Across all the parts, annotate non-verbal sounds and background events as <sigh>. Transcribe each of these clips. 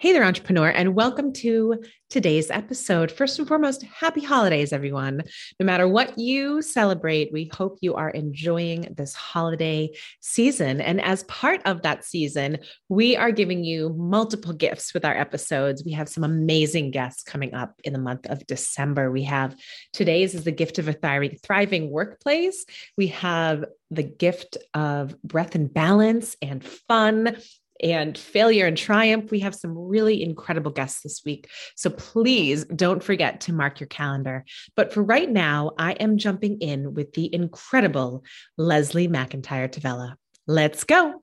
Hey there, entrepreneur, and welcome to today's episode. First and foremost, happy holidays, everyone. No matter what you celebrate, we hope you are enjoying this holiday season. And as part of that season, we are giving you multiple gifts with our episodes. We have some amazing guests coming up in the month of December. We have today's is the gift of a thriving, workplace. We have the gift of breath and balance and fun and failure and triumph. We have some really incredible guests this week. So please don't forget to mark your calendar. But for right now, I am jumping in with the incredible Leslie McIntyre Tavella. Let's go.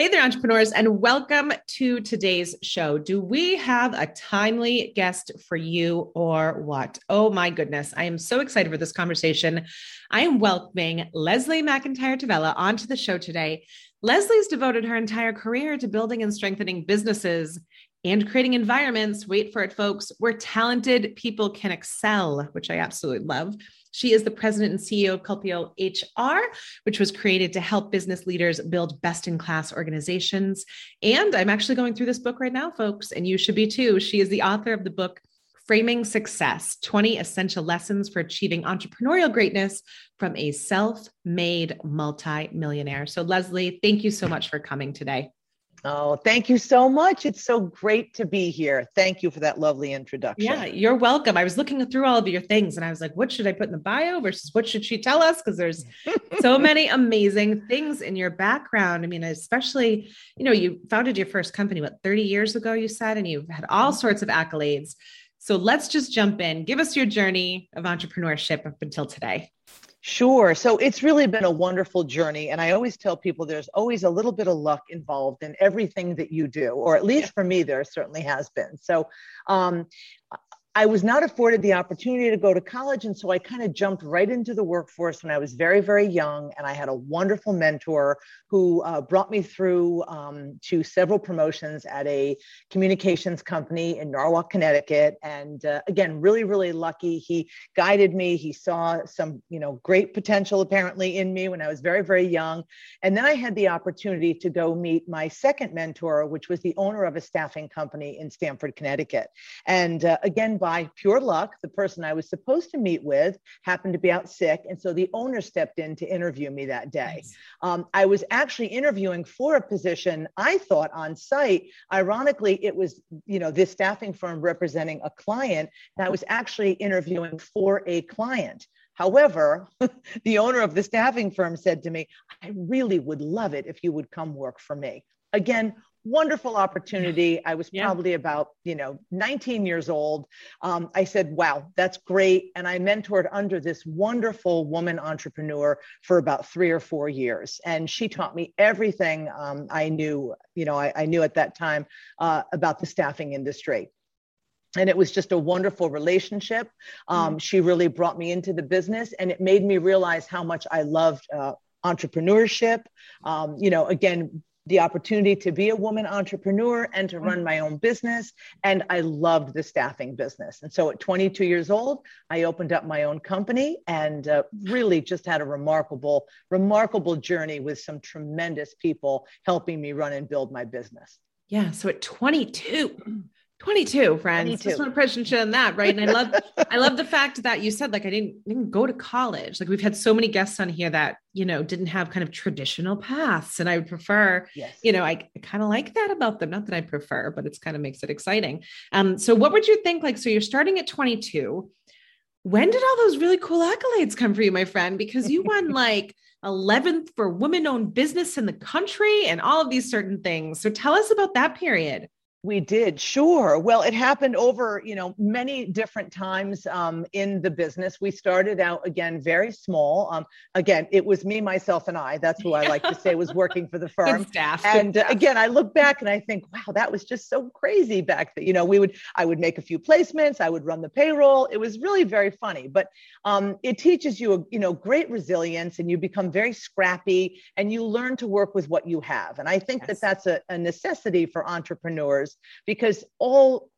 Hey there, entrepreneurs, and welcome to today's show. Do we have a timely guest for you or what? Oh my goodness, I am so excited for this conversation. I am welcoming Leslie McIntyre Tavella onto the show today. Leslie's devoted her entire career to building and strengthening businesses and creating environments, wait for it, folks, where talented people can excel, which I absolutely love. She is the president and CEO of Culpio HR, which was created to help business leaders build best in class organizations. And I'm actually going through this book right now, folks, and you should be too. She is the author of the book Framing Success 20 Essential Lessons for Achieving Entrepreneurial Greatness from a Self Made Multi-Millionaire. So, Leslie, thank you so much for coming today. Oh, thank you so much. It's so great to be here. Thank you for that lovely introduction. Yeah, you're welcome. I was looking through all of your things and I was like, what should I put in the bio versus what should she tell us? Because there's so <laughs> many amazing things in your background. I mean, especially, you know, you founded your first company, what, 30 years ago, you said, and you've had all mm-hmm. sorts of accolades. So let's just jump in. Give us your journey of entrepreneurship up until today. Sure. So it's really been a wonderful journey. And I always tell people there's always a little bit of luck involved in everything that you do, or at least for me, there certainly has been. So um, I was not afforded the opportunity to go to college. And so I kind of jumped right into the workforce when I was very, very young. And I had a wonderful mentor who uh, brought me through um, to several promotions at a communications company in Norwalk, Connecticut. And uh, again, really, really lucky. He guided me. He saw some, you know, great potential apparently in me when I was very, very young. And then I had the opportunity to go meet my second mentor, which was the owner of a staffing company in Stamford, Connecticut. And uh, again, by pure luck, the person I was supposed to meet with happened to be out sick. And so the owner stepped in to interview me that day. Nice. Um, I was actually interviewing for a position I thought on site. Ironically, it was, you know, this staffing firm representing a client. that was actually interviewing for a client. However, <laughs> the owner of the staffing firm said to me, I really would love it if you would come work for me. Again, wonderful opportunity. I was yeah. probably about, you know, 19 years old. Um, I said, wow, that's great. And I mentored under this wonderful woman entrepreneur for about three or four years. And she taught me everything um, I knew, you know, I, I knew at that time uh, about the staffing industry and it was just a wonderful relationship. Um, mm. She really brought me into the business, and it made me realize how much I loved uh, entrepreneurship. Um, you know, again, the opportunity to be a woman entrepreneur and to run my own business. And I loved the staffing business. And so at 22 years old, I opened up my own company and uh, really just had a remarkable, remarkable journey with some tremendous people helping me run and build my business. Yeah. So at 22, 22 friends 22. just want to presentation on that right and i love i love the fact that you said like i didn't didn't go to college like we've had so many guests on here that you know didn't have kind of traditional paths and i would prefer yes. you know i, I kind of like that about them not that i prefer but it's kind of makes it exciting um so what would you think like so you're starting at 22 when did all those really cool accolades come for you my friend because you won <laughs> like 11th for women owned business in the country and all of these certain things. So tell us about that period. We did, sure. Well, it happened over, you know, many different times um, in the business. We started out again very small. Um, again, it was me, myself, and I. That's who I like to say was working for the <laughs> firm. Good staff. And uh, again, I look back and I think, wow, that was just so crazy back then. You know, we would, I would make a few placements, I would run the payroll. It was really very funny, but um, it teaches you, a, you know, great resilience, and you become very scrappy, and you learn to work with what you have. And I think yes. that that's a, a necessity for entrepreneurs because all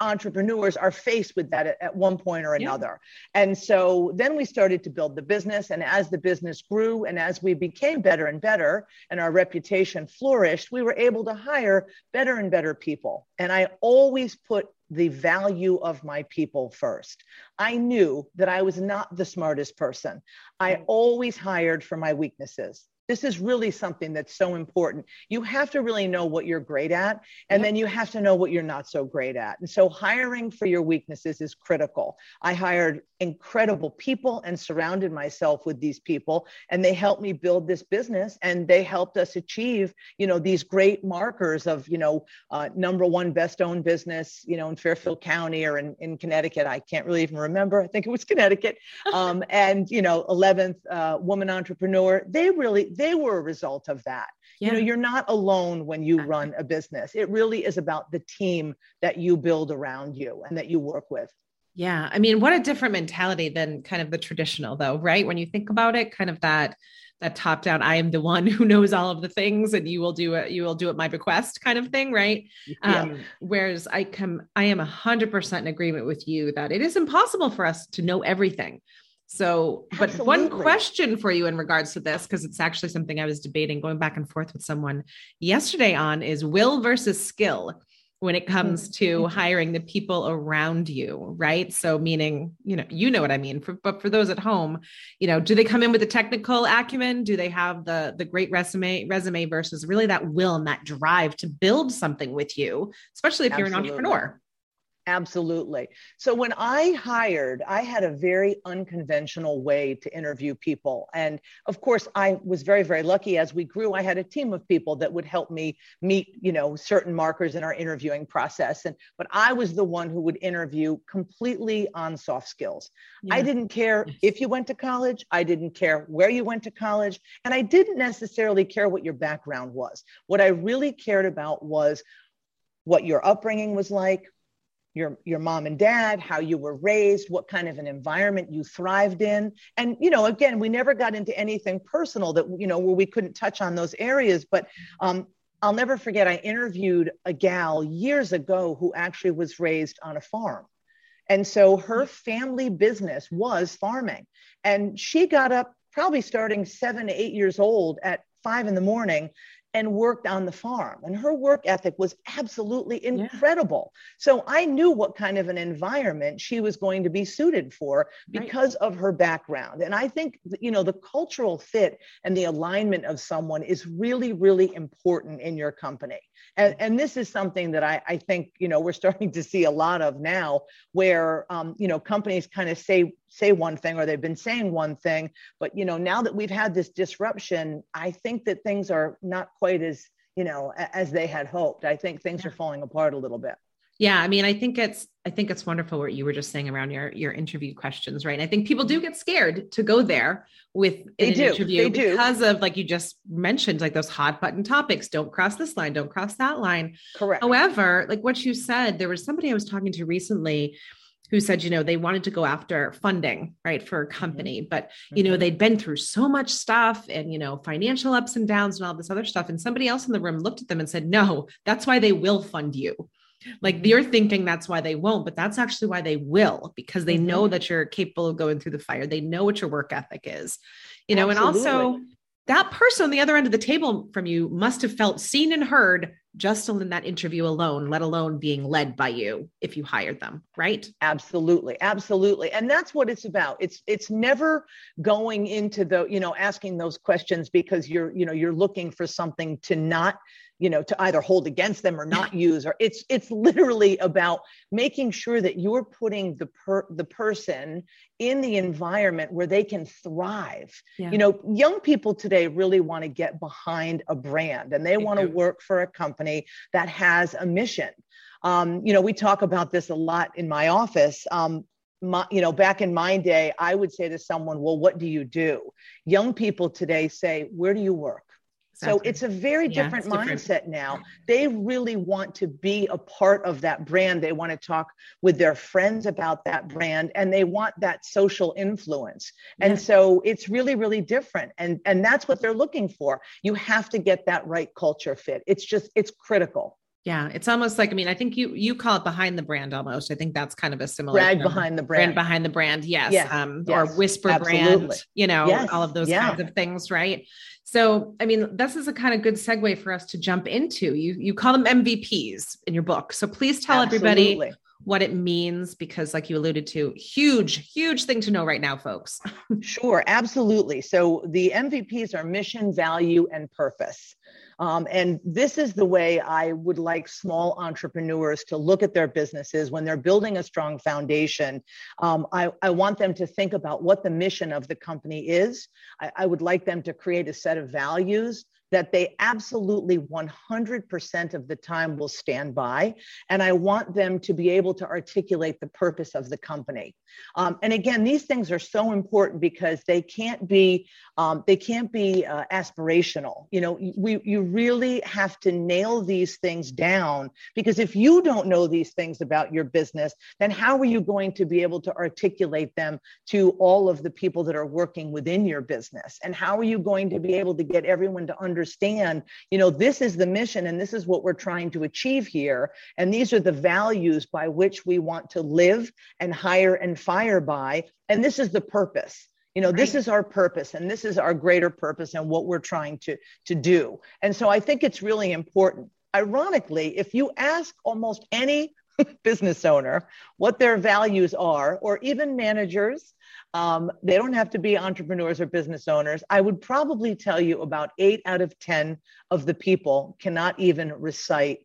entrepreneurs are faced with that at, at one point or another. Yeah. And so then we started to build the business. And as the business grew and as we became better and better and our reputation flourished, we were able to hire better and better people. And I always put the value of my people first. I knew that I was not the smartest person. I always hired for my weaknesses. This is really something that's so important. You have to really know what you're great at, and yep. then you have to know what you're not so great at. And so, hiring for your weaknesses is critical. I hired incredible people and surrounded myself with these people, and they helped me build this business, and they helped us achieve, you know, these great markers of, you know, uh, number one best owned business, you know, in Fairfield County or in, in Connecticut. I can't really even remember. I think it was <laughs> Connecticut. Um, <laughs> and, you know, 11th uh, woman entrepreneur. They really they were a result of that. Yeah. You know, you're not alone when you run a business. It really is about the team that you build around you and that you work with. Yeah. I mean, what a different mentality than kind of the traditional though, right? When you think about it, kind of that that top down i am the one who knows all of the things and you will do it you will do it my bequest kind of thing right yeah. um, whereas i come i am 100% in agreement with you that it is impossible for us to know everything so, but Absolutely. one question for you in regards to this, because it's actually something I was debating going back and forth with someone yesterday on is will versus skill when it comes to mm-hmm. hiring the people around you, right? So meaning, you know, you know what I mean. For, but for those at home, you know, do they come in with the technical acumen? Do they have the the great resume resume versus really that will and that drive to build something with you, especially if Absolutely. you're an entrepreneur? Absolutely. So when I hired, I had a very unconventional way to interview people. And of course, I was very, very lucky as we grew. I had a team of people that would help me meet, you know, certain markers in our interviewing process. And but I was the one who would interview completely on soft skills. Yeah. I didn't care if you went to college, I didn't care where you went to college, and I didn't necessarily care what your background was. What I really cared about was what your upbringing was like, your your mom and dad how you were raised what kind of an environment you thrived in. And you know again we never got into anything personal that you know where we couldn't touch on those areas. But um, i'll never forget i interviewed a gal years ago who actually was raised on a farm. And so her family business was farming. And she got up probably starting seven to eight years old at five in the morning and worked on the farm. And her work ethic was absolutely incredible. Yeah. So I knew what kind of an environment she was going to be suited for because right. of her background. And I think, you know, the cultural fit and the alignment of someone is really, really important in your company. And, and this is something that I, I think, you know, we're starting to see a lot of now where, um, you know, companies kind of say, say one thing or they've been saying one thing but you know now that we've had this disruption i think that things are not quite as you know as they had hoped i think things yeah. are falling apart a little bit yeah i mean i think it's i think it's wonderful what you were just saying around your your interview questions right and i think people do get scared to go there with an do. interview they because do. of like you just mentioned like those hot button topics don't cross this line don't cross that line correct however like what you said there was somebody i was talking to recently who said, you know, they wanted to go after funding, right, for a mm-hmm. company, mm-hmm. but, you know, mm-hmm. they'd been through so much stuff and, you know, financial ups and downs and all this other stuff. And somebody else in the room looked at them and said, no, that's why they will fund you. Like mm-hmm. you're thinking that's why they won't, but that's actually why they will, because they mm-hmm. know that you're capable of going through the fire. They know what your work ethic is, you know, Absolutely. and also that person on the other end of the table from you must have felt seen and heard just in that interview alone, let alone being led by you if you hired them, right? Absolutely. Absolutely. And that's what it's about. It's it's never going into the, you know, asking those questions because you're, you know, you're looking for something to not you know to either hold against them or not <laughs> use or it's it's literally about making sure that you're putting the per the person in the environment where they can thrive yeah. you know young people today really want to get behind a brand and they want to work for a company that has a mission um, you know we talk about this a lot in my office um, my, you know, back in my day, I would say to someone, well, what do you do? Young people today say, where do you work? So it's a very yeah, different mindset different. now. They really want to be a part of that brand. They want to talk with their friends about that brand and they want that social influence. And so it's really really different and and that's what they're looking for. You have to get that right culture fit. It's just it's critical. Yeah, it's almost like I mean, I think you you call it behind the brand almost. I think that's kind of a similar brand behind the brand. brand behind the brand, yes. yes. Um, yes. or whisper Absolutely. brand, you know, yes. all of those yeah. kinds of things, right? So, I mean, this is a kind of good segue for us to jump into. You you call them MVPs in your book. So please tell Absolutely. everybody what it means because like you alluded to huge huge thing to know right now folks <laughs> sure absolutely so the mvps are mission value and purpose um, and this is the way I would like small entrepreneurs to look at their businesses when they're building a strong foundation. Um, I, I, want them to think about what the mission of the company is. I, I would like them to create a set of values that they absolutely 100% of the time will stand by. And I want them to be able to articulate the purpose of the company. Um, and again, these things are so important because they can't be um, they can't be uh, aspirational. You know, we you really have to nail these things down because if you don't know these things about your business, then how are you going to be able to articulate them to all of the people that are working within your business? And how are you going to be able to get everyone to understand understand, you know, this is the mission and this is what we're trying to achieve here. And these are the values by which we want to live and hire and fire by. And this is the purpose you know right. this is our purpose and this is our greater purpose and what we're trying to to do and so i think it's really important ironically if you ask almost any <laughs> business owner what their values are or even managers um, they don't have to be entrepreneurs or business owners. I would probably tell you about eight out of 10 of the people cannot even recite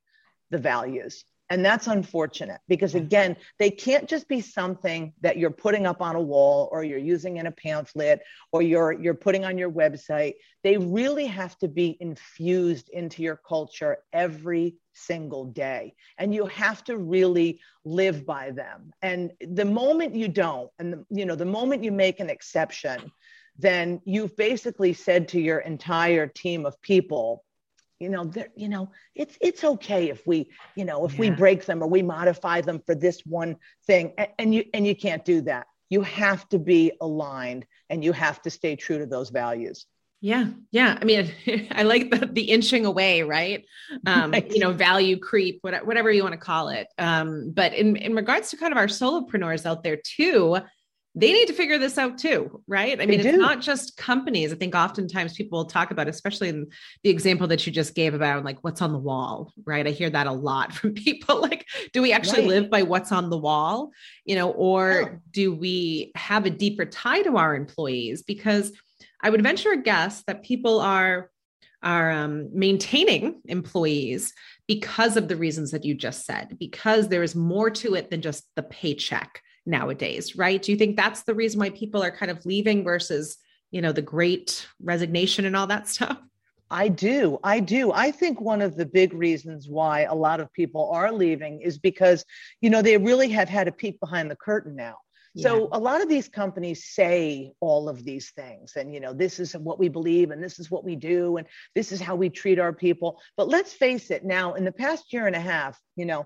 the values. And that's unfortunate because, again, they can't just be something that you're putting up on a wall or you're using in a pamphlet or you're, you're putting on your website. They really have to be infused into your culture every single day. And you have to really live by them. And the moment you don't, and the, you know, the moment you make an exception, then you've basically said to your entire team of people, you know you know it's it's okay if we you know if yeah. we break them or we modify them for this one thing and, and you and you can't do that. You have to be aligned and you have to stay true to those values. Yeah. Yeah. I mean <laughs> i like the, the inching away right? Um right. you know value creep whatever you want to call it. Um but in in regards to kind of our solopreneurs out there too they need to figure this out too, right? I mean, it's not just companies. I think oftentimes people talk about, especially in the example that you just gave about like what's on the wall, right? I hear that a lot <laughs> from people. Like, do we actually right. live by what's on the wall, you know, or do we have a deeper tie to our employees? Because I would venture a guess that people are are um, maintaining employees because of the reasons that you just said, because there is more to it than just the paycheck nowadays, right? Do you think that's the reason why people are kind of leaving versus, you know, the great resignation and all that stuff? I do. I do. I think one of the big reasons why a lot of people are leaving is because, you know, they really have had a peek behind the curtain now. Yeah. So a lot of these companies say all of these things and you know this is what we believe and this is what we do and this is how we treat our people but let's face it now in the past year and a half you know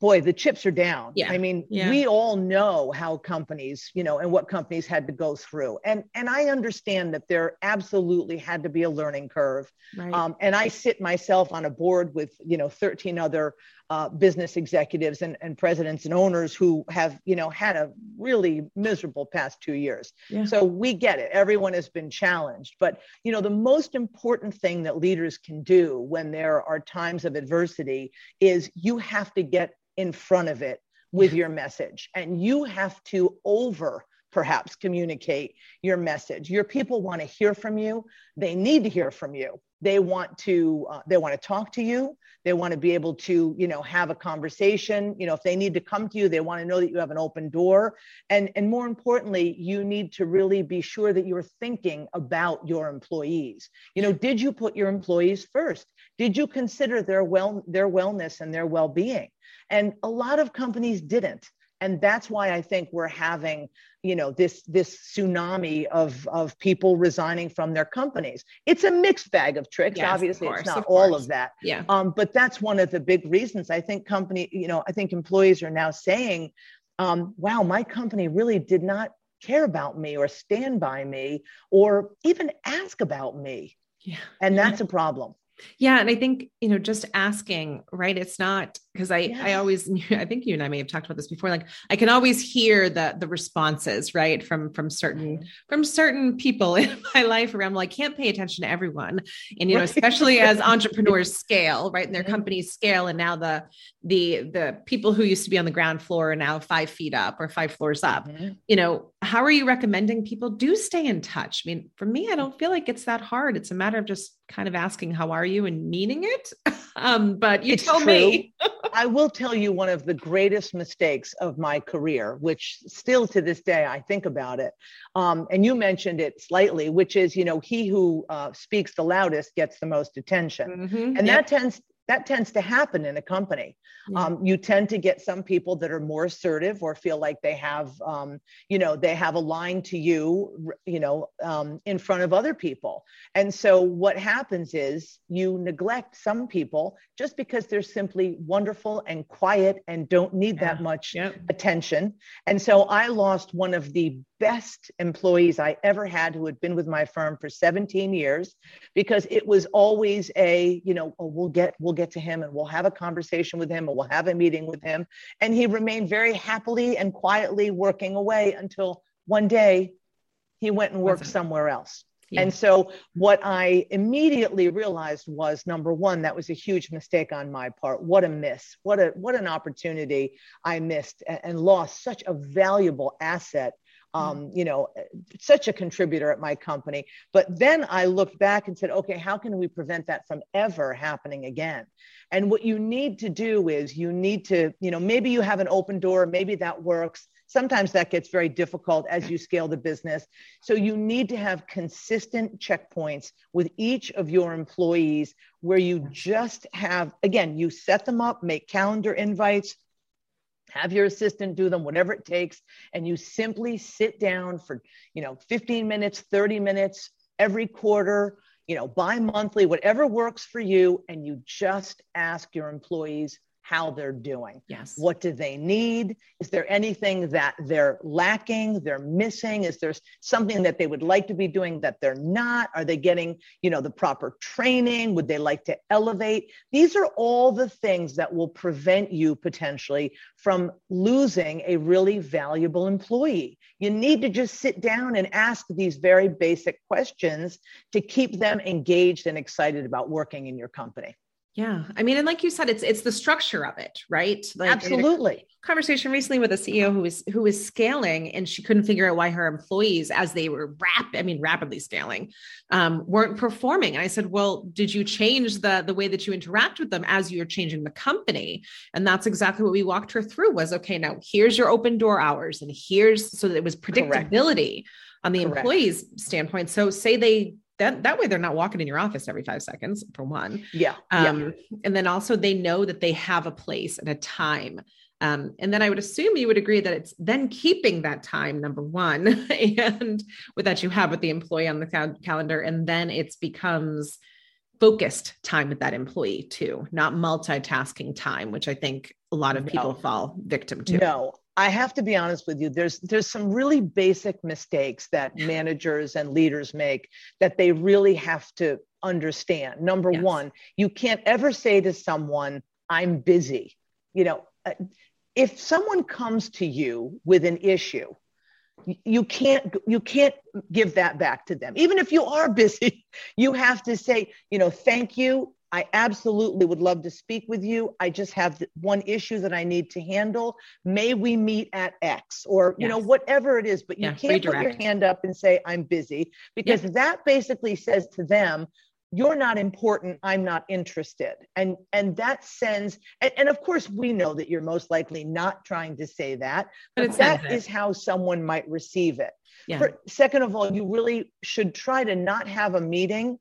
boy, the chips are down. Yeah. I mean, yeah. we all know how companies, you know, and what companies had to go through. And and I understand that there absolutely had to be a learning curve. Right. Um, and I sit myself on a board with, you know, 13 other uh, business executives and, and presidents and owners who have, you know, had a really miserable past two years. Yeah. So we get it. Everyone has been challenged. But, you know, the most important thing that leaders can do when there are times of adversity is you have to get in front of it with your message. And you have to over perhaps communicate your message. Your people want to hear from you. They need to hear from you. They want to uh, they want to talk to you. They want to be able to you know have a conversation. You know if they need to come to you they want to know that you have an open door. And and more importantly you need to really be sure that you're thinking about your employees. You know did you put your employees first? Did you consider their well their wellness and their well-being and a lot of companies didn't. And that's why i think we're having you know this this tsunami of of people resigning from their companies. It's a mixed bag of tricks. Yes, obviously of course, it's not of all of that. Yeah. Um, but that's one of the big reasons i think company you know i think employees are now saying um, wow my company really did not care about me or stand by me or even ask about me. Yeah. And that's a problem. Yeah. And I think, you know, just asking, right? It's not because I, yeah. I always, <laughs> I think you and I may have talked about this before. Like I can always hear the, the responses, right. From, from certain, from certain people <laughs> in my life around, well, I can't pay attention to everyone. And, you know, especially as <laughs> entrepreneurs scale, right. And their companies scale. And now the, the, the people who used to be on the ground floor are now five feet up or five floors up, mm-hmm. you know, how are you recommending people do stay in touch? I mean, for me, I don't feel like it's that hard. It's a matter of just kind of asking, how are you and meaning it. Um, but you it's tell true. me. <laughs> I will tell you one of the greatest mistakes of my career, which still to this day I think about it. Um, and you mentioned it slightly, which is, you know, he who uh, speaks the loudest gets the most attention. Mm-hmm. And yep. that tends that tends to happen in a company. Yeah. Um, you tend to get some people that are more assertive or feel like they have, um, you know, they have a line to you, you know, um, in front of other people. And so what happens is you neglect some people just because they're simply wonderful and quiet and don't need yeah. that much yeah. attention. And so I lost one of the best employees I ever had who had been with my firm for 17 years because it was always a, you know, oh, we'll get we'll get to him and we'll have a conversation with him or we'll have a meeting with him. And he remained very happily and quietly working away until one day he went and worked somewhere else. Yeah. And so what I immediately realized was number one, that was a huge mistake on my part. What a miss. What a what an opportunity I missed and lost such a valuable asset um, you know, such a contributor at my company. But then I looked back and said, okay, how can we prevent that from ever happening again? And what you need to do is you need to, you know, maybe you have an open door, maybe that works. Sometimes that gets very difficult as you scale the business. So you need to have consistent checkpoints with each of your employees where you just have, again, you set them up, make calendar invites, have your assistant do them whatever it takes and you simply sit down for you know 15 minutes 30 minutes every quarter you know bi-monthly whatever works for you and you just ask your employees how they're doing. Yes. What do they need? Is there anything that they're lacking, they're missing? Is there something that they would like to be doing that they're not? Are they getting, you know, the proper training? Would they like to elevate? These are all the things that will prevent you potentially from losing a really valuable employee. You need to just sit down and ask these very basic questions to keep them engaged and excited about working in your company. Yeah. I mean, and like you said, it's it's the structure of it, right? Like Absolutely. conversation recently with a CEO who was who was scaling and she couldn't figure out why her employees, as they were rap, I mean, rapidly scaling, um, weren't performing. And I said, Well, did you change the the way that you interact with them as you're changing the company? And that's exactly what we walked her through was okay, now here's your open door hours, and here's so that it was predictability Correct. on the Correct. employees' standpoint. So say they that that way they're not walking in your office every five seconds for one yeah, um, yeah. and then also they know that they have a place and a time um, and then i would assume you would agree that it's then keeping that time number one <laughs> and with that you have with the employee on the cal- calendar and then it becomes focused time with that employee too not multitasking time which i think a lot of people no. fall victim to no I have to be honest with you. There's there's some really basic mistakes that managers and leaders make that they really have to understand. Number yes. one, you can't ever say to someone, "I'm busy." you know, uh, if someone comes to you with an issue, you can't you can't give that back to them even if you are <laughs> busy you have to say you know thank you I absolutely would love to speak with you. I just have one issue that I need to handle. May we meet at X or, yes. you know, whatever it is, but you can't redirect. put your hand up and say, I'm busy because yeah. that basically says to them, you're not important i'm not interested and and that sends and, and, of course we know that you're most likely not trying to say that but, but that is how someone might receive it yeah. For, second of all you really should try to not have a meeting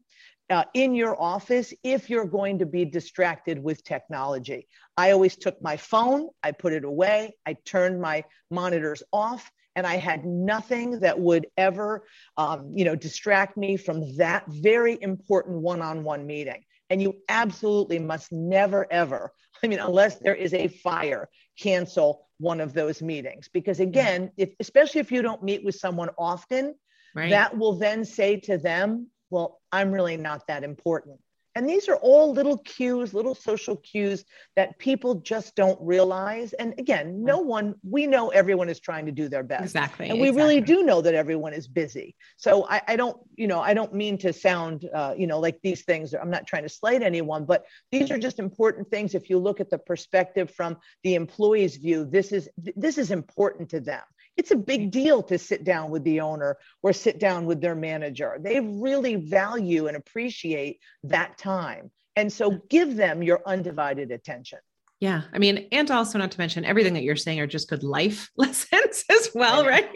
uh, in your office if you're going to be distracted with technology. I always took my phone, I put it away, I turned my monitors off, and I had nothing that would ever, um, you know, distract me from that very important one-on-one meeting. And you absolutely must never, ever, <laughs> I mean, unless there is a fire, cancel one of those meetings. Because again, if, especially if you don't meet with someone often, right. that will then say to them, well, I'm really not that important. And these are all little cues, little social cues that people just don't realize. And again, no one, we know everyone is trying to do their best. Exactly. And we exactly. really do know that everyone is busy. So I, I don't, you know, I don't mean to sound, uh, you know, like these things, I'm not trying to slight anyone, but these are just important things. If you look at the perspective from the employee's view, this is, this is important to them it's a big deal to sit down with the owner or sit down with their manager. They really value and appreciate that time. And so give them your undivided attention. Yeah. I mean, and also not to mention everything that you're saying are just good life <laughs> lessons as well, right?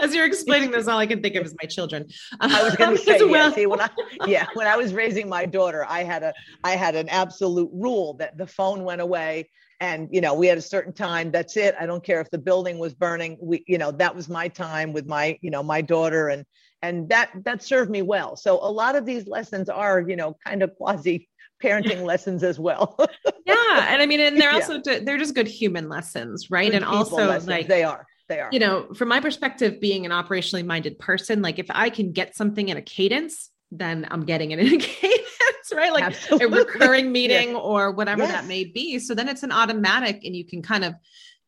As you're explaining this, all I can think of is my children. I was um, going <laughs> to say, well. see, when I, yeah, when I was raising my daughter, I had a, I had an absolute rule that the phone went away and you know we had a certain time that's it i don't care if the building was burning we you know that was my time with my you know my daughter and and that that served me well so a lot of these lessons are you know kind of quasi parenting <laughs> lessons as well yeah and i mean and they're <laughs> also yeah. they're just good human lessons right good and also lessons. like they are they are you know from my perspective being an operationally minded person like if i can get something in a cadence then i'm getting it in a <laughs> cadence right? Like Absolutely. a recurring meeting or whatever yes. that may be. So then it's an automatic and you can kind of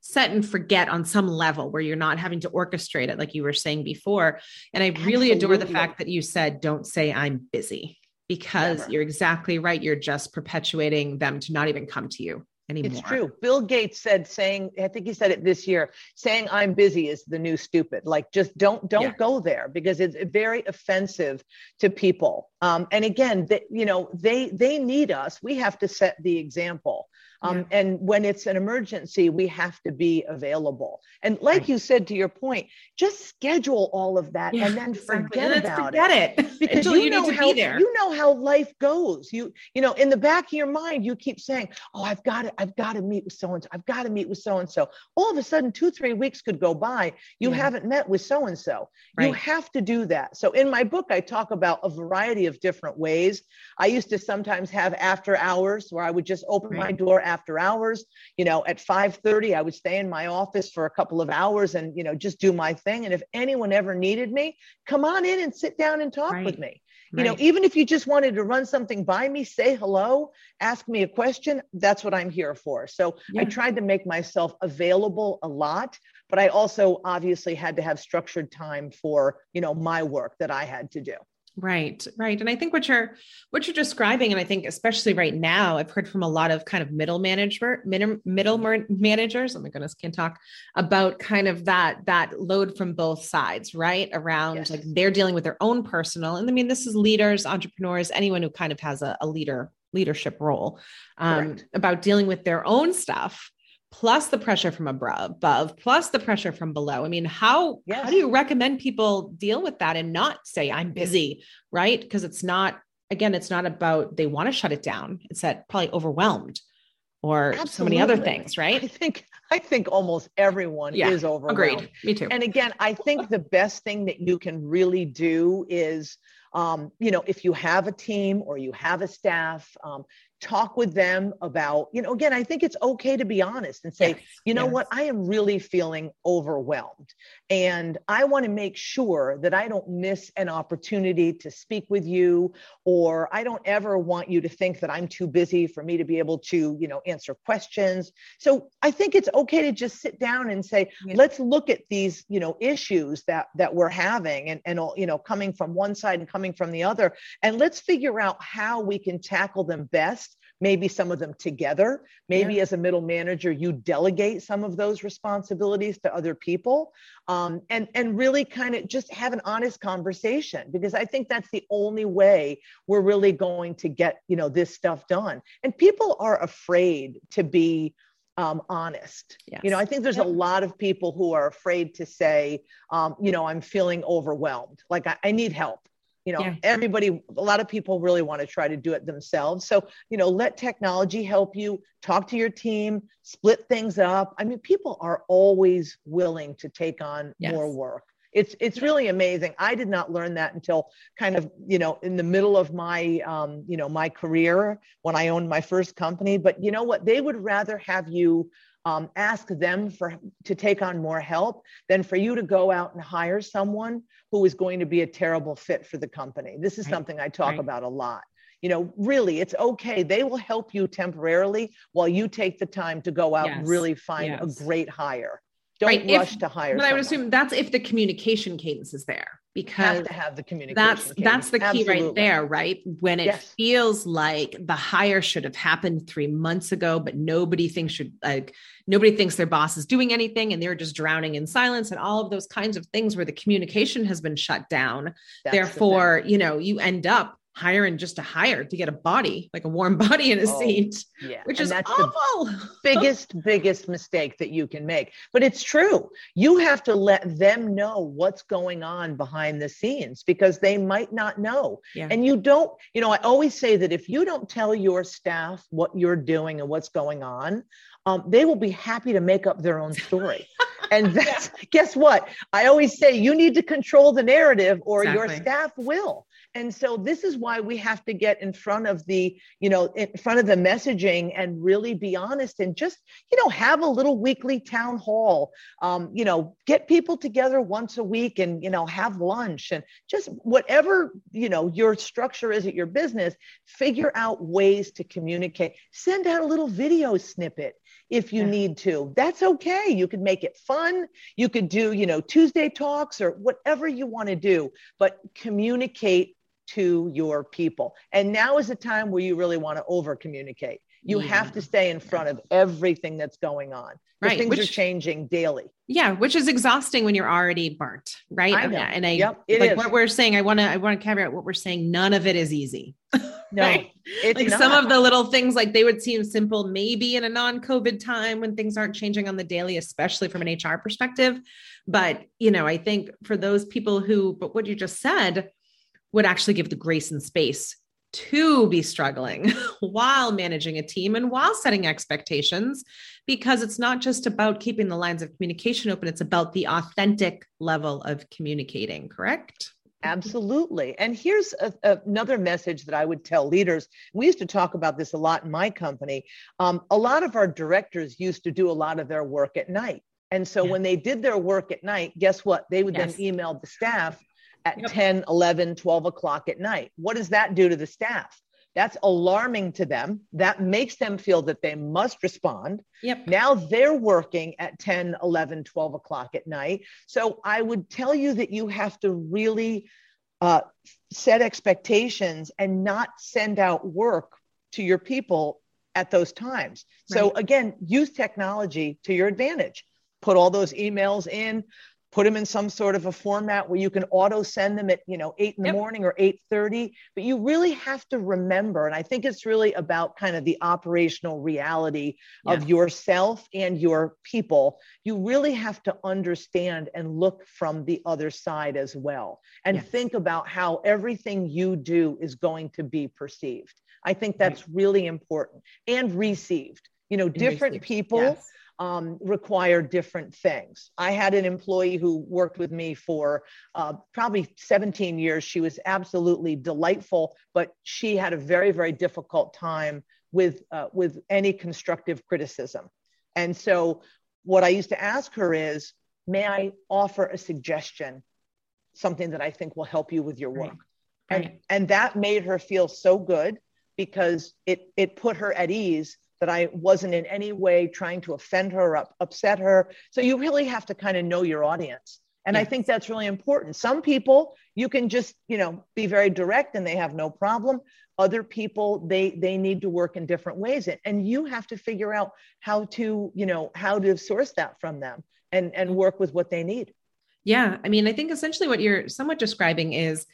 set and forget on some level where you're not having to orchestrate it, like you were saying before. And I really Absolutely. adore the fact that you said, don't say I'm busy because Never. you're exactly right. You're just perpetuating them to not even come to you anymore. It's true. Bill Gates said saying, I think he said it this year, saying I'm busy is the new stupid. Like just don't don't yeah. go there because it's very offensive to people. Um, and again, they, you know, they they need us. We have to set the example. Um, yeah. And when it's an emergency, we have to be available. And like right. you said, to your point, just schedule all of that yeah, and then exactly. forget and about forget it. it. <laughs> Because you, you know how, You know how life goes. You, you know, in the back of your mind, you keep saying, oh, I've got to, I've got to meet with so-and-so. I've got to meet with so-and-so. All of a sudden, two, three weeks could go by. You yeah. haven't met with so-and-so. You have to do that. So in my book, I talk about a variety of different ways. I used to sometimes have after hours where I would just open right. my door after hours. You know, at 5:30, I would stay in my office for a couple of hours and you know just do my thing. And if anyone ever needed me, come on in and sit down and talk right. with me. You right. know, even if you just wanted to run something by me, say hello, ask me a question, that's what I'm here for. So yeah. I tried to make myself available a lot, but I also obviously had to have structured time for, you know, my work that I had to do. Right, right. And I think what you're what you're describing, and I think especially right now, I've heard from a lot of kind of middle manager, middle, middle managers. Oh my goodness, can't talk about kind of that that load from both sides, right? Around yes. like they're dealing with their own personal, and I mean, this is leaders, entrepreneurs, anyone who kind of has a, a leader leadership role um, about dealing with their own stuff plus the pressure from above, plus the pressure from below. I mean, how yes. how do you recommend people deal with that and not say I'm busy, right? Because it's not again, it's not about they want to shut it down. It's that probably overwhelmed or Absolutely. so many other things, right? I think I think almost everyone yeah, is overwhelmed. Agreed. Me too. And again, I think the best thing that you can really do is um, you know, if you have a team or you have a staff, um, talk with them about, you know, again, I think it's okay to be honest and say, yes. you know yes. what, I am really feeling overwhelmed. And I want to make sure that I don't miss an opportunity to speak with you, or I don't ever want you to think that I'm too busy for me to be able to, you know, answer questions. So I think it's okay to just sit down and say, yes. let's look at these, you know, issues that that we're having and, and all, you know, coming from one side and coming from the other. And let's figure out how we can tackle them best maybe some of them together. Maybe yeah. as a middle manager, you delegate some of those responsibilities to other people um, and, and really kind of just have an honest conversation because I think that's the only way we're really going to get, you know, this stuff done. And people are afraid to be um, honest. Yes. You know, I think there's a lot of people who are afraid to say, um, you know, I'm feeling overwhelmed, like I, I need help you know yeah. everybody a lot of people really want to try to do it themselves so you know let technology help you talk to your team split things up i mean people are always willing to take on yes. more work it's it's really amazing i did not learn that until kind of you know in the middle of my um, you know my career when i owned my first company but you know what they would rather have you um, ask them for to take on more help than for you to go out and hire someone who is going to be a terrible fit for the company. This is right. something I talk right. about a lot. You know, really, it's okay. They will help you temporarily while you take the time to go out yes. and really find yes. a great hire. Don't right. rush if, to hire. But someone. I would assume that's if the communication cadence is there because have to have the communication. That's cadence. that's the key Absolutely. right there, right? When it yes. feels like the hire should have happened three months ago, but nobody thinks should like nobody thinks their boss is doing anything and they're just drowning in silence and all of those kinds of things where the communication has been shut down. That's Therefore, the you know, you end up hiring just to hire to get a body, like a warm <laughs> body in a oh, seat, yeah. which and is awful. The <laughs> biggest, biggest mistake that you can make. But it's true. You have to let them know what's going on behind the scenes because they might not know. Yeah. And you don't, you know, I always say that if you don't tell your staff what you're doing and what's going on, um, they will be happy to make up their own <laughs> story. and that's yeah. guess what? I always say you need to control the narrative or exactly. your staff will and so this is why we have to get in front of the you know in front of the messaging and really be honest and just you know have a little weekly town hall. Um, you know get people together once a week and you know have lunch and just whatever you know your structure is at your business figure out ways to communicate. Send out a little video snippet if you yeah. need to. That's okay. You could make it fun. You could do you know tuesday talks or whatever you want to do but communicate to your people. And now is the time where you really want to over communicate. You yeah. have to stay in front of everything that's going on. Right. Things which, are changing daily. Yeah, which is exhausting when you're already burnt, right? I know. And I yep, like is. what we're saying, I want to I want to caveat what we're saying. None of it is easy. No, <laughs> right? like not. some of the little things like they would seem simple maybe in a non-COVID time when things aren't changing on the daily, especially from an HR perspective. But you know, I think for those people who, but what you just said, would actually give the grace and space to be struggling <laughs> while managing a team and while setting expectations because it's not just about keeping the lines of communication open it's about the authentic level of communicating correct? Absolutely. And here's a, another message that i would tell leaders. We used to talk about this a lot in my company. Um, a lot of our directors used to do a lot of their work at night. And so yeah. when they did their work at night guess what? They would yes. then email the staff at yep. 10, 11, 12 o'clock at night. What does that do to the staff? That's alarming to them. That makes them feel that they must respond. Yep. Now they're working at 10, 11, 12 o'clock at night. So I would tell you that you have to really uh, set expectations and not send out work to your people at those times. Right. So again, use technology to your advantage. Put all those emails in, put them in some sort of a format where you can auto send them at you know 8 in the yep. morning or 8.30 but you really have to remember and i think it's really about kind of the operational reality yeah. of yourself and your people you really have to understand and look from the other side as well and think about how everything you do is going to be perceived i think that's right. really important and received you know different people yes um, require different things. I had an employee who worked with me for uh, probably 17 years. She was absolutely delightful, but she had a very, very difficult time with, uh, with any constructive criticism. And so, what I used to ask her is, May I offer a suggestion, something that I think will help you with your work? Right. Right. And, and that made her feel so good because it, it put her at ease that I wasn't in any way trying to offend her or upset her. So you really have to kind of know your audience. And. I think that's really important. Some people you can just, you know, be very direct and they have no problem. Other people they they need to work in different ways and you have to figure out how to, you know, how to source that from them and and work with what they need. Yeah, I mean, I think essentially what you're somewhat describing is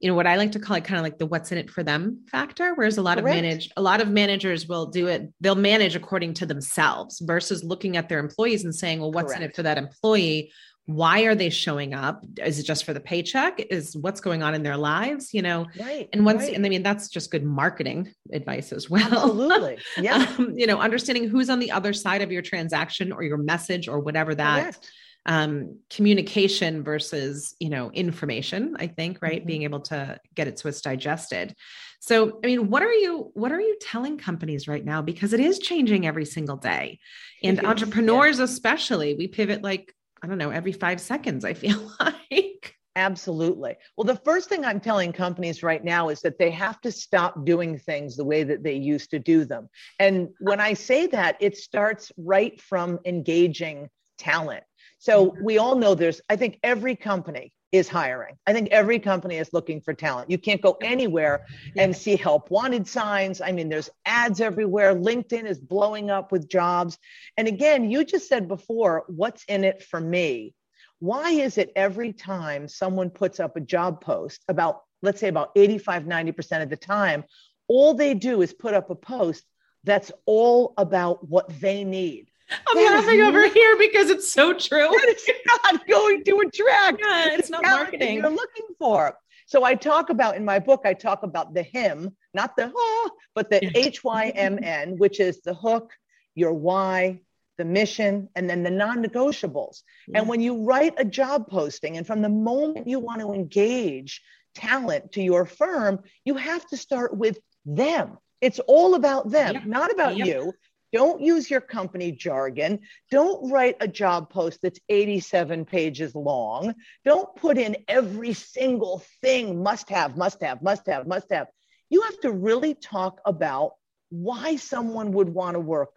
you know what i like to call it kind of like the what's in it for them factor whereas a lot Correct. of manage a lot of managers will do it they'll manage according to themselves versus looking at their employees and saying well what's Correct. in it for that employee? Why are they showing up? Is it just for the paycheck? Is what's going on in their lives? You know? Right and once right. and i mean that's just good marketing advice as well. Absolutely. <laughs> Yeah. Um, you know understanding who's on the other side of your transaction or your message or whatever that Correct um, communication versus you know information i think right mm-hmm. being able to get it so it's digested so i mean what are you what are you telling companies right now because it is changing every single day and entrepreneurs yeah. especially we pivot like i don't know every five seconds i feel <laughs> like Absolutely. Well, the first thing I'm telling companies right now is that they have to stop doing things the way that they used to do them. And when I say that, it starts right from engaging talent. So mm-hmm. we all know there's, I think every company is hiring. I think every company is looking for talent. You can't go anywhere and see help wanted signs. I mean, there's ads everywhere. LinkedIn is blowing up with jobs. And again, you just said before, what's in it for me? Why is it every time someone puts up a job post, about, let's say, about 85, 90% of the time, all they do is put up a post that's all about what they need. I'm that laughing over here because it's so true. It's not going to attract. Yeah, it's not marketing. You're looking for. So I talk about in my book, I talk about the hymn, not the oh, but the H Y M N, which is the hook, your why, the mission, and then the non-negotiables. Yeah. And when you write a job posting, and from the moment you want to engage talent to your firm, you have to start with them. It's all about them, yeah. not about yep. you. Don't use your company jargon. Don't write a job post that's 87 pages long. Don't put in every single thing must have, must have, must have, must have. You have to really talk about why someone would want to work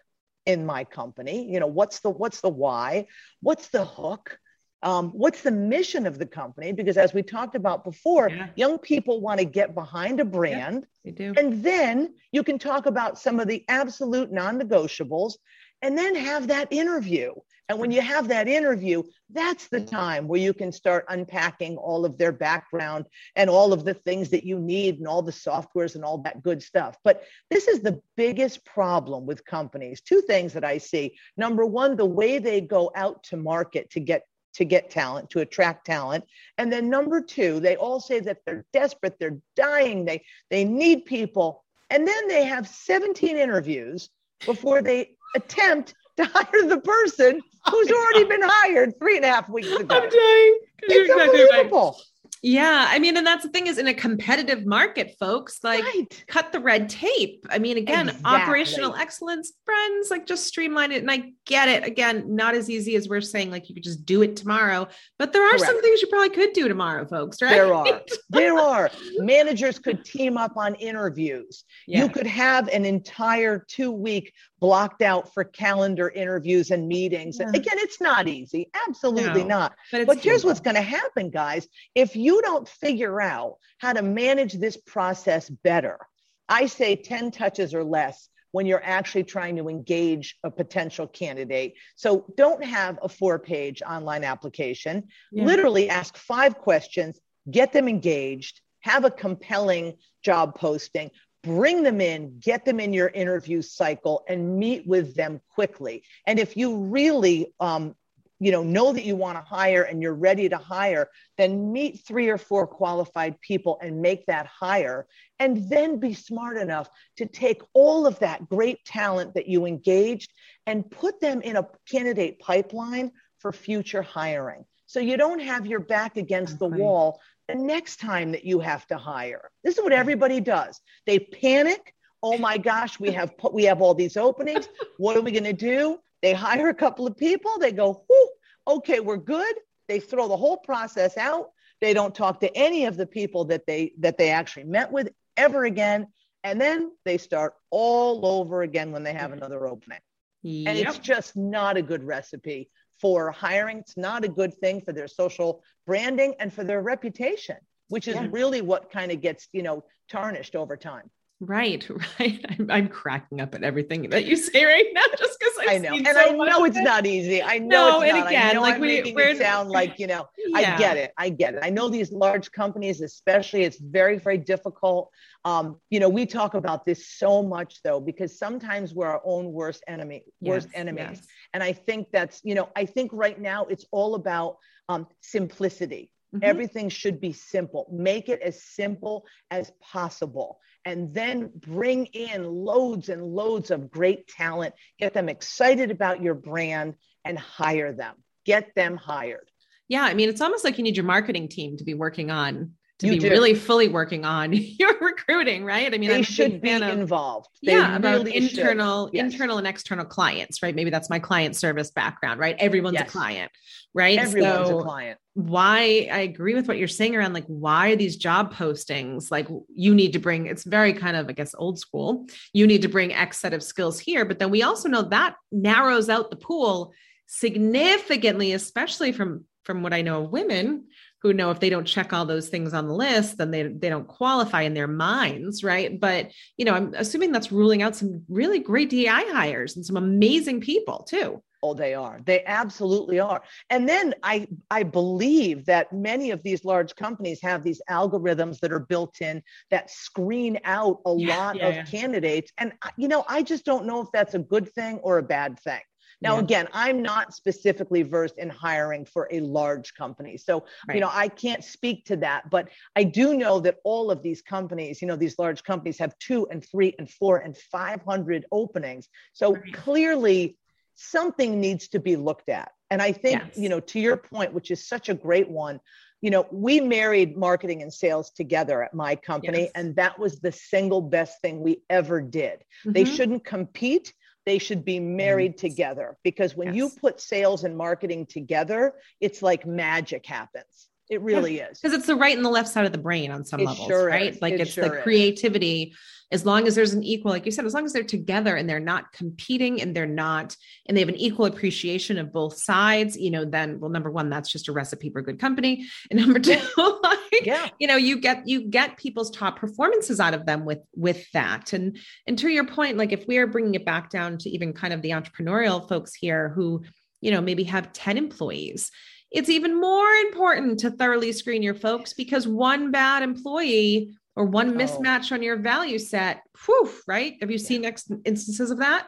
in my company. You know, what's the what's the why? What's the hook? Um, what's the mission of the company? Because as we talked about before, yeah. young people want to get behind a brand. Yeah, they do. And then you can talk about some of the absolute non negotiables and then have that interview. And when you have that interview, that's the time where you can start unpacking all of their background and all of the things that you need and all the softwares and all that good stuff. But this is the biggest problem with companies. Two things that I see. Number one, the way they go out to market to get to get talent, to attract talent. And then number two, they all say that they're desperate, they're dying, they, they need people. And then they have 17 interviews before they attempt to <laughs> hire the person who's already been hired three and a half weeks ago. I'm dying. It's unbelievable. Right. Yeah. I mean, and that's the thing is in a competitive market, folks, like right. cut the red tape. I mean, again, exactly. operational excellence, friends, like just streamline it. And I get it. Again, not as easy as we're saying, like you could just do it tomorrow, but there are Correct. some things you probably could do tomorrow, folks, right? There are. <laughs> there are. Managers could team up on interviews. Yeah. You could have an entire two week blocked out for calendar interviews and meetings. Yeah. Again, it's not easy. Absolutely no, not. But, but here's what's going to happen, guys. If you don't figure out how to manage this process better, I say 10 touches or less when you're actually trying to engage a potential candidate. So don't have a four page online application. Yeah. Literally ask five questions, get them engaged, have a compelling job posting, bring them in, get them in your interview cycle, and meet with them quickly. And if you really um, you know know that you want to hire and you're ready to hire then meet three or four qualified people and make that hire. And then be smart enough to take all of that great talent that you engaged and put them in a candidate pipeline for future hiring. So you don't have your back against the wall the next time that you have to hire this is what everybody does they panic oh my gosh we have we have all these openings what are we going to do they hire a couple of people. They go, Whoo, okay, we're good. They throw the whole process out. They don't talk to any of the people that they that they actually met with ever again. And then they start all over again when they have mm-hmm. another opening. Yep. And it's just not a good recipe for hiring. It's not a good thing for their social branding and for their reputation, which is yeah. really what kind of gets, you know, tarnished over time. Right, <laughs> right. I'm, I'm, cracking up at everything that you say right now, <laughs> just because I know, and so I know it's it. not easy. I know no, it's and not. again, like I'm we, we're, sound like you know. Yeah. I get it. I get it. I know these large companies, especially, it's very, very difficult. Um, you know, we talk about this so much though, because sometimes we're our own worst enemy, worst yes, enemies, yes. and I think that's you know, I think right now it's all about um, simplicity. Mm-hmm. Everything should be simple. Make it as simple as possible and then bring in loads and loads of great talent, get them excited about your brand and hire them. Get them hired. Yeah, I mean, it's almost like you need your marketing team to be working on to you be do. really fully working on <laughs> your recruiting, right? I mean, they I'm should be of, involved. They yeah, about internal, yes. internal and external clients, right? Maybe that's my client service background, right? Everyone's yes. a client, right? Everyone's so a client. Why I agree with what you're saying around like why are these job postings? Like you need to bring. It's very kind of I guess old school. You need to bring X set of skills here, but then we also know that narrows out the pool significantly, especially from from what I know of women who know if they don't check all those things on the list, then they, they don't qualify in their minds, right? But, you know, I'm assuming that's ruling out some really great DI hires and some amazing people too. Oh, they are. They absolutely are. And then I I believe that many of these large companies have these algorithms that are built in that screen out a yeah, lot yeah, of yeah. candidates. And you know, I just don't know if that's a good thing or a bad thing. Now, yeah. again, I'm not specifically versed in hiring for a large company. So, right. you know, I can't speak to that, but I do know that all of these companies, you know, these large companies have two and three and four and 500 openings. So right. clearly something needs to be looked at. And I think, yes. you know, to your point, which is such a great one, you know, we married marketing and sales together at my company, yes. and that was the single best thing we ever did. Mm-hmm. They shouldn't compete they should be married mm-hmm. together because when yes. you put sales and marketing together, it's like magic happens. It really yeah. is. Because it's the right and the left side of the brain on some it levels, sure right? Is. Like it it's sure the creativity. Is. As long as there's an equal, like you said, as long as they're together and they're not competing and they're not, and they have an equal appreciation of both sides, you know, then, well, number one, that's just a recipe for good company. And <laughs> number two, like, yeah. you know, you get, you get people's top performances out of them with, with that. And, and to your point, like if we are bringing it back down to even kind of the entrepreneurial folks here who, you know, maybe have 10 employees it's even more important to thoroughly screen your folks because one bad employee or one oh. mismatch on your value set, whew, right? Have you seen ex- instances of that?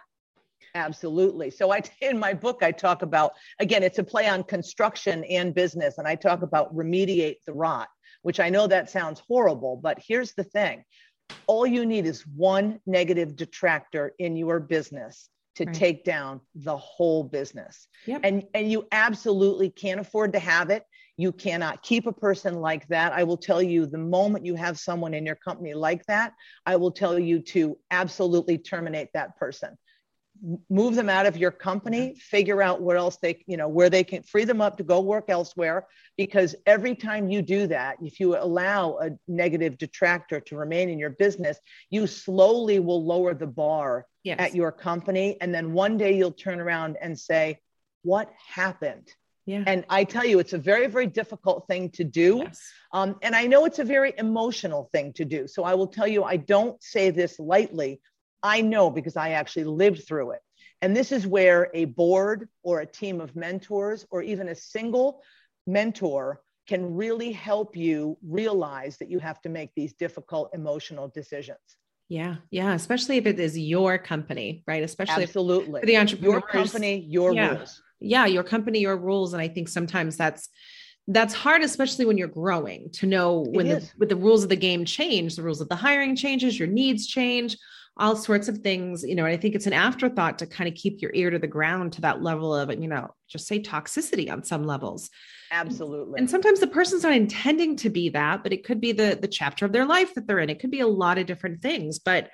Absolutely. So I <laughs> in my book I talk about again it's a play on construction and business and I talk about remediate the rot, which I know that sounds horrible, but here's the thing. All you need is one negative detractor in your business to right. take down the whole business. Yep. And and you absolutely can't afford to have it. You cannot keep a person like that. I will tell you the moment you have someone in your company like that, I will tell you to absolutely terminate that person move them out of your company figure out where else they you know where they can free them up to go work elsewhere because every time you do that if you allow a negative detractor to remain in your business you slowly will lower the bar yes. at your company and then one day you'll turn around and say what happened yeah. And I tell you, it's a very, very difficult thing to do. Yes. Um, and I know it's a very emotional thing to do. So I will tell you, I don't say this lightly. I know because I actually lived through it. And this is where a board or a team of mentors or even a single mentor can really help you realize that you have to make these difficult emotional decisions. Yeah, yeah, especially if it is your company, right? Especially absolutely for the entrepreneur, your company, your yeah. rules. yeah, your company, your rules. And I think sometimes that's that's hard, especially when you're growing to know when the, when the rules of the game change, the rules of the hiring changes, your needs change, all sorts of things, you know, and I think it's an afterthought to kind of keep your ear to the ground to that level of, you know, just say toxicity on some levels. Absolutely. And sometimes the person's not intending to be that, but it could be the the chapter of their life that they're in. It could be a lot of different things, but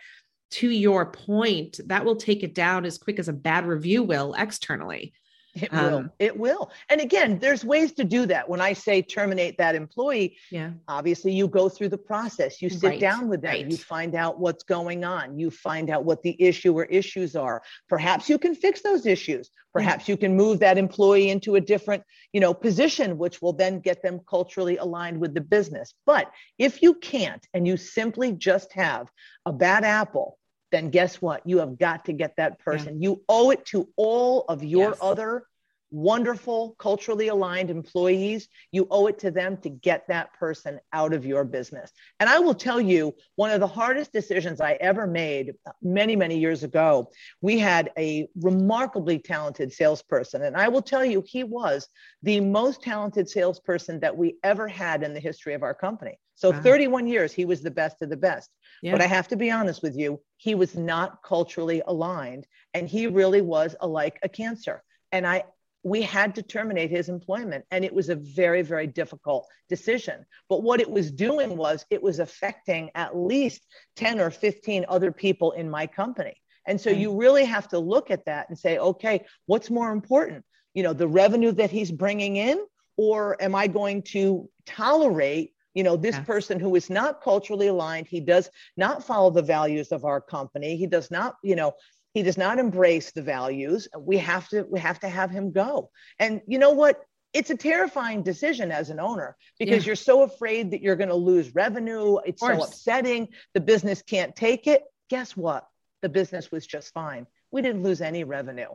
to your point, that will take it down as quick as a bad review will externally. It will. Um, it will. And again, there's ways to do that. When I say terminate that employee, yeah. obviously you go through the process. You sit right. down with them, right. you find out what's going on, you find out what the issue or issues are. Perhaps you can fix those issues. Perhaps mm-hmm. you can move that employee into a different, you know, position which will then get them culturally aligned with the business. But if you can't and you simply just have a bad apple then guess what? You have got to get that person. Yeah. You owe it to all of your yes. other wonderful, culturally aligned employees. You owe it to them to get that person out of your business. And I will tell you, one of the hardest decisions I ever made many, many years ago, we had a remarkably talented salesperson. And I will tell you, he was the most talented salesperson that we ever had in the history of our company. So wow. 31 years, he was the best of the best. Yeah. But I have to be honest with you, he was not culturally aligned and he really was a, like a cancer. And I, we had to terminate his employment and it was a very very difficult decision but what it was doing was it was affecting at least 10 or 15 other people in my company and so mm-hmm. you really have to look at that and say okay what's more important you know the revenue that he's bringing in or am i going to tolerate you know this person who is not culturally aligned he does not follow the values of our company. He does not you know he does not embrace the values. We have to we have to have him go. And you know what? It's a terrifying decision as an owner because yeah. you're so afraid that you're going to lose revenue. It's so upsetting. The business can't take it. Guess what? The business was just fine. We didn't lose any revenue.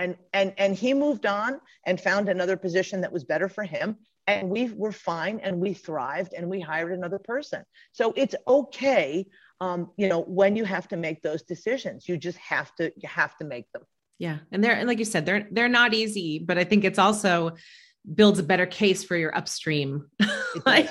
And and and he moved on and found another position that was better for him and we were fine and we thrived and we hired another person. So it's okay, um, you know, when you have to make those decisions, you just have to you have to make them. Yeah, and they're and like you said, they're they're not easy, but I think it's also builds a better case for your upstream <laughs> like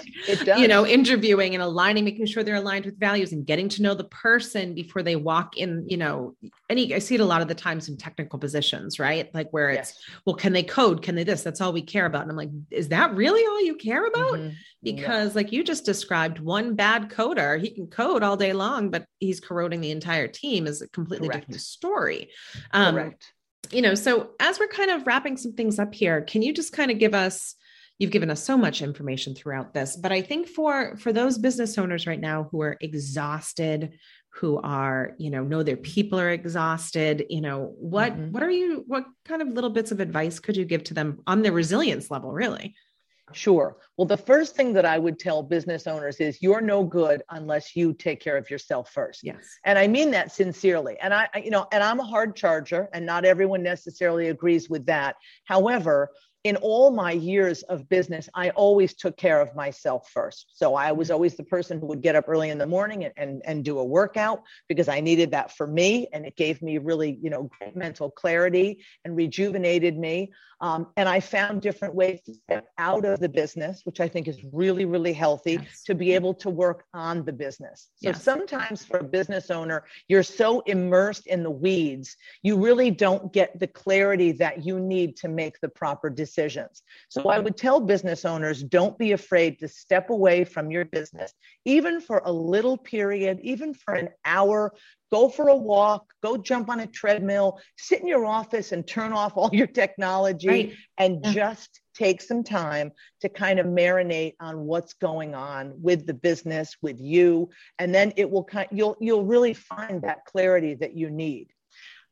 you know interviewing and aligning making sure they're aligned with values and getting to know the person before they walk in you know any i see it a lot of the times in technical positions right? Like where it's yes. well can they code? Can they this? That's all we care about. And i'm like is that really all you care about? Mm-hmm. because yeah. like you just described one bad coder he can code all day long but he's corroding the entire team is a completely Correct. different story. Um, Correct you know, so as we're kind of wrapping some things up here, can you just kind of give us you've given us so much information throughout this, but I think for for those business owners right now who are exhausted, who are, you know, know their people are exhausted, you know, what mm-hmm. what are you what kind of little bits of advice could you give to them on the resilience level, really? Sure. Well, the first thing that I would tell business owners is you're no good unless you take care of yourself first. Yes. And I mean that sincerely. And I, you know, and I'm a hard charger and not everyone necessarily agrees with that. However, in all my years of business, I always took care of myself first. So I was always the person who would get up early in the morning and, and, and do a workout because I needed that for me. And it gave me really, you know, great mental clarity and rejuvenated me. Um, and I found different ways to step out of the business, which I think is really, really healthy yes. to be able to work on the business. So yes. sometimes for a business owner, you're so immersed in the weeds, you really don't get the clarity that you need to make the proper decisions. So I would tell business owners don't be afraid to step away from your business, even for a little period, even for an hour, go for a walk, go jump on a treadmill, sit in your office and turn off all your technology right. and yeah. just take some time to kind of marinate on what's going on with the business with you and then it will kind you'll you'll really find that clarity that you need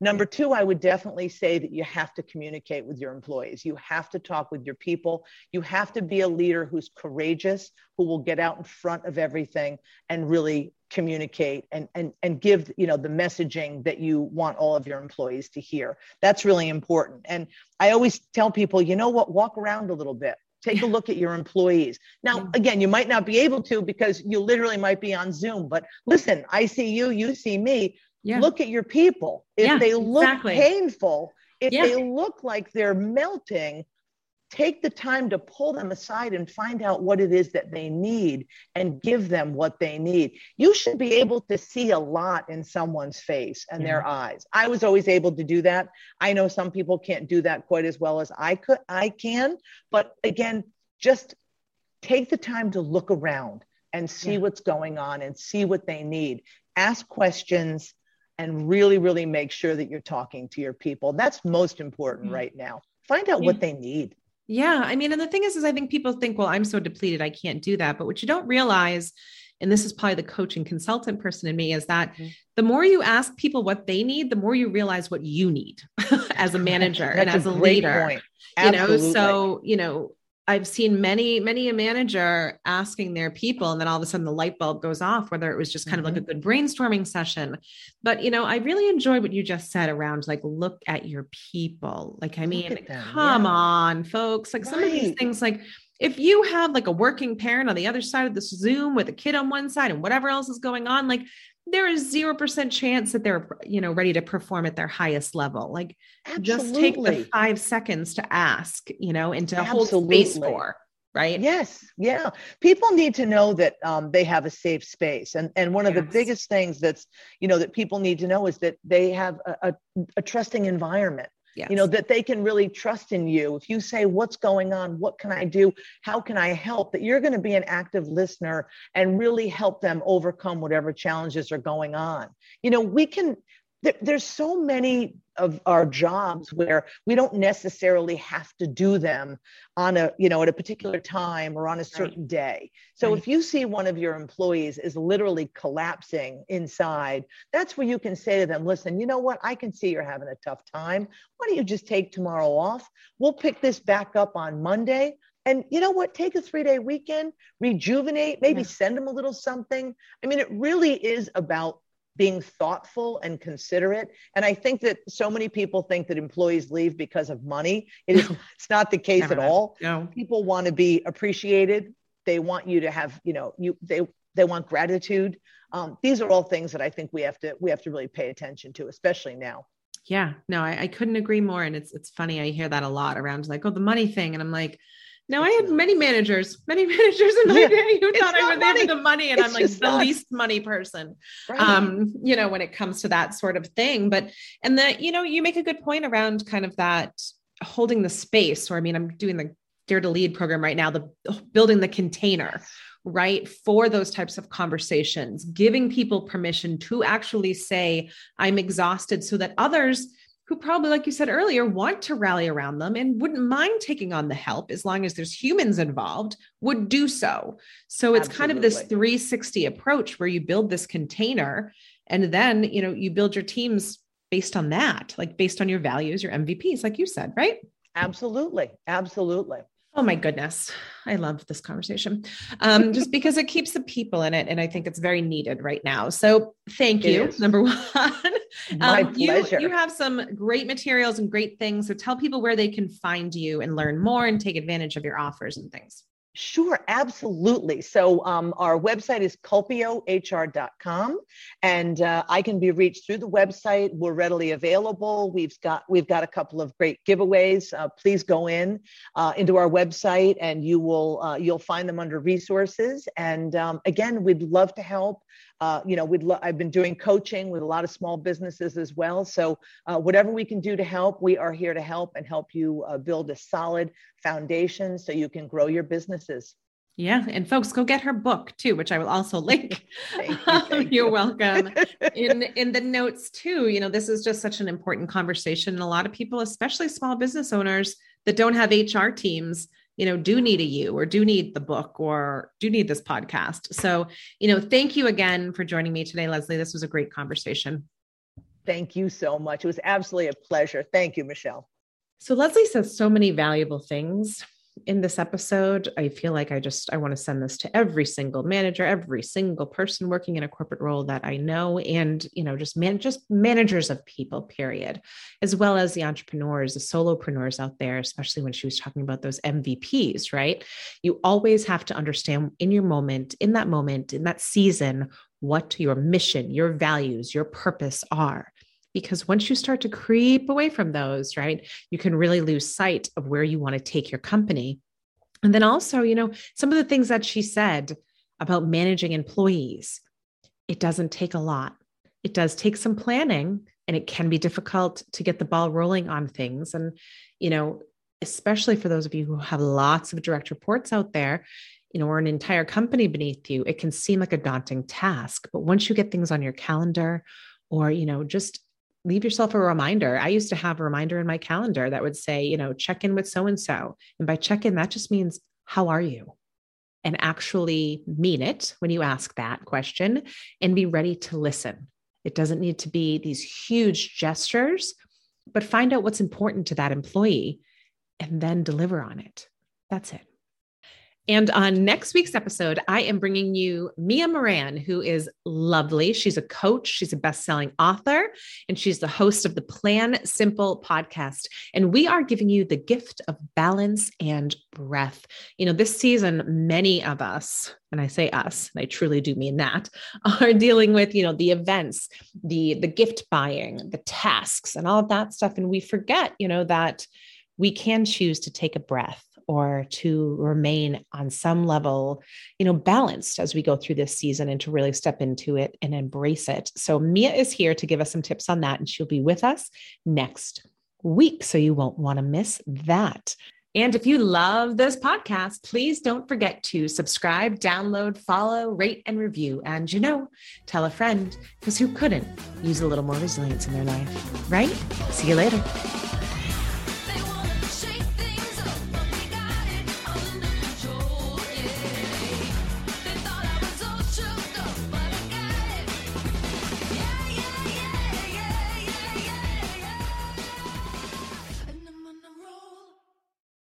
Number two, I would definitely say that you have to communicate with your employees. You have to talk with your people. You have to be a leader who's courageous, who will get out in front of everything and really communicate and, and, and give you know the messaging that you want all of your employees to hear. That's really important. And I always tell people, you know what, walk around a little bit take a look at your employees now again you might not be able to because you literally might be on zoom but listen i see you you see me yeah. look at your people. If yeah, they look exactly. painful, if yeah. they look like they're melting, take the time to pull them aside and find out what it is that they need and give them what they need. You should be able to see a lot in someone's face and yeah. their eyes. I was always able to do that. I know some people can't do that quite as well as I could I can, but again, just take the time to look around and see yeah. what's going on and see what they need. Ask questions and really really make sure that you're talking to your people. That's most important mm-hmm. right now. Find out yeah. what they need. Yeah. I mean, and the thing is, is I think people think, well, I'm so depleted, I can't do that. But what you don't realize, and this is probably the coach and consultant person in me, is that mm-hmm. the more you ask people what they need, the more you realize what you need <laughs> as a manager <laughs> and as a, a leader. Point. You know, so, you know, I've seen many, many a manager asking their people, and then all of a sudden the light bulb goes off, whether it was just kind mm-hmm. of like a mm-hmm. good brainstorming session. But, you know, I really enjoy what you just said around like, look at your people. Like, I mean, come yeah. on, folks. Like, right. some of these things, like, if you have like a working parent on the other side of this Zoom with a kid on one side and whatever else is going on, like there is 0% chance that they're you know ready to perform at their highest level like Absolutely. just take the five seconds to ask you know and to Absolutely. hold space for right yes yeah people need to know that um, they have a safe space and and one of yes. the biggest things that's you know that people need to know is that they have a, a, a trusting environment Yes. You know, that they can really trust in you. If you say, What's going on? What can I do? How can I help? That you're going to be an active listener and really help them overcome whatever challenges are going on. You know, we can, there's so many of our jobs where we don't necessarily have to do them on a you know at a particular time or on a certain right. day. So right. if you see one of your employees is literally collapsing inside that's where you can say to them listen you know what? I can see you're having a tough time. Why don't you just take tomorrow off? We'll pick this back up on monday. And you know what? Take a three day weekend rejuvenate maybe yeah. send them a little something. I mean it really is about being thoughtful and considerate. And I think that so many people think that employees leave because of money. It is it's not the case at all. No. People want to be appreciated. They want you to have, you know, you they they want gratitude. Um, these are all things that I think we have to we have to really pay attention to, especially now. Yeah, no, I, I couldn't agree more. And it's it's funny, I hear that a lot around like, oh, the money thing. And I'm like, no, I had many managers, many <laughs> managers in my yeah, day who thought I was there for the money, and it's I'm like the not. least money person. Right. Um, you know, when it comes to that sort of thing. But and that, you know, you make a good point around kind of that holding the space. Or I mean, I'm doing the Dare to Lead program right now, the building the container, right, for those types of conversations, giving people permission to actually say, I'm exhausted, so that others who probably, like you said earlier, want to rally around them and wouldn't mind taking on the help as long as there's humans involved, would do so. So it's Absolutely. kind of this 360 approach where you build this container and then, you know, you build your teams based on that, like based on your values, your MVPs, like you said, right? Absolutely. Absolutely. Oh my goodness. I love this conversation um, just because it keeps the people in it. And I think it's very needed right now. So thank you, number <laughs> one. My um, pleasure. You, you have some great materials and great things. So tell people where they can find you and learn more and take advantage of your offers and things. Sure, absolutely. So um, our website is culpiohr.com, and uh, I can be reached through the website. We're readily available. We've got we've got a couple of great giveaways. Uh, please go in uh, into our website, and you will uh, you'll find them under resources. And um, again, we'd love to help. Uh, you know, we'd lo- I've been doing coaching with a lot of small businesses as well. So uh, whatever we can do to help, we are here to help and help you build a solid foundation so you can grow your businesses. Yeah, and folks, go get her book too, which I will also <laughs> link. you, <laughs> thank You're you. welcome. <laughs> in in the notes too, you know, this is just such an important conversation. And a lot of people, especially small business owners that don't have HR teams, you know, do need a you or do need the book or do need this podcast. So, you know, thank you again for joining me today, Leslie. This was a great conversation. Thank you so much. It was absolutely a pleasure. Thank you, Michelle. So, Leslie says so many valuable things in this episode. I feel like I just I want to send this to every single manager, every single person working in a corporate role that I know and, you know, just man just managers of people period, as well as the entrepreneurs, the solopreneurs out there, especially when she was talking about those MVPs, right? You always have to understand in your moment, in that moment, in that season, what your mission, your values, your purpose are because once you start to creep away from those, right, you can really lose sight of where you want to take your company. And then also, you know, some of the things that she said about managing employees, it doesn't take a lot. It does take some planning and it can be difficult to get the ball rolling on things. And, you know, especially for those of you who have lots of direct reports out there, you know, or an entire company beneath you, it can seem like a daunting task. But once you get things on your calendar or, you know, just leave yourself a reminder. I used to have a reminder in my calendar that would say, you know, check in with so and so. And by check in, that just means, how are you? And actually mean it when you ask that question and be ready to listen. It doesn't need to be these huge gestures, but find out what's important to that employee and then deliver on it. That's it. And on next week's episode, I am bringing you Mia Moran, who is lovely. She's a coach, she's a best selling author, and she's the host of the Plan Simple podcast. And we are giving you the gift of balance and breath. You know, this season, many of us, and I say us, and I truly do mean that, <laughs> are dealing with, you know, the events, the the gift buying, the tasks, and all of that stuff. And we forget, you know, that we can choose to take a breath or to remain on some level, you know, balanced as we go through this season and to really step into it and embrace it. So Mia is here to give us some tips on that, and she'll be with us next week. So you won't want to miss that. And if you love this podcast, please don't forget to subscribe, download, follow, rate, and review. And you know, tell a friend because who couldn't use a little more resilience in their life, right? See you later.